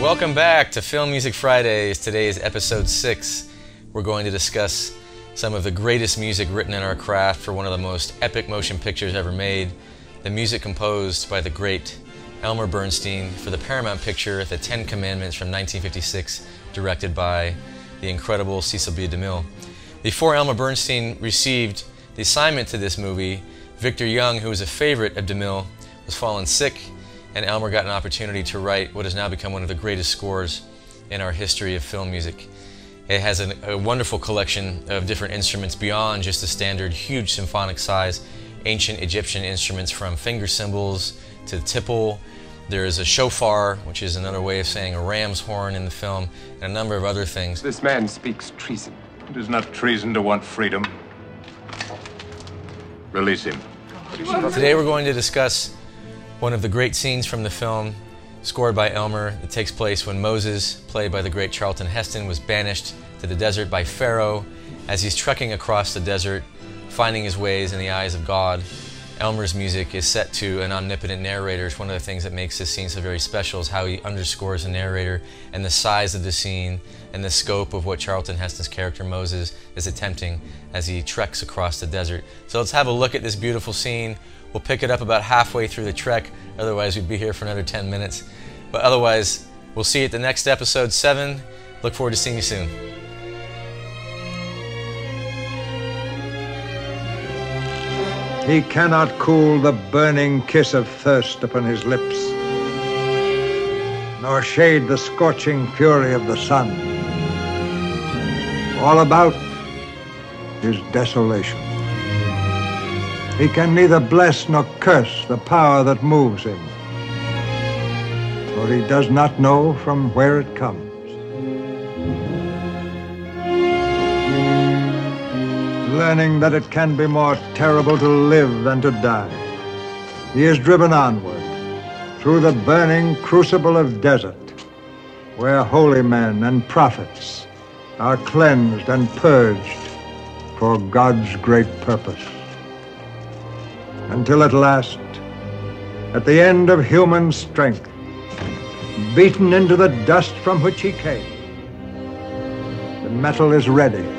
Welcome back to Film Music Fridays. Today is episode six. We're going to discuss some of the greatest music written in our craft for one of the most epic motion pictures ever made. The music composed by the great Elmer Bernstein for the Paramount picture The Ten Commandments from 1956, directed by the incredible Cecil B. DeMille. Before Elmer Bernstein received the assignment to this movie, Victor Young, who was a favorite of DeMille, was fallen sick and Elmer got an opportunity to write what has now become one of the greatest scores in our history of film music. It has an, a wonderful collection of different instruments beyond just the standard huge symphonic size ancient Egyptian instruments from finger cymbals to the tipple. There is a shofar, which is another way of saying a ram's horn in the film, and a number of other things. This man speaks treason. It is not treason to want freedom. Release him. Today we're going to discuss one of the great scenes from the film, scored by Elmer, that takes place when Moses, played by the great Charlton Heston, was banished to the desert by Pharaoh. As he's trekking across the desert, finding his ways in the eyes of God, Elmer's music is set to an omnipotent narrator. It's one of the things that makes this scene so very special is how he underscores the narrator and the size of the scene and the scope of what Charlton Heston's character Moses is attempting as he treks across the desert. So let's have a look at this beautiful scene. We'll pick it up about halfway through the trek, otherwise, we'd be here for another 10 minutes. But otherwise, we'll see you at the next episode 7. Look forward to seeing you soon. He cannot cool the burning kiss of thirst upon his lips, nor shade the scorching fury of the sun. All about is desolation. He can neither bless nor curse the power that moves him, for he does not know from where it comes. Learning that it can be more terrible to live than to die. He is driven onward through the burning crucible of desert, where holy men and prophets are cleansed and purged for God's great purpose. Until at last, at the end of human strength, beaten into the dust from which he came, the metal is ready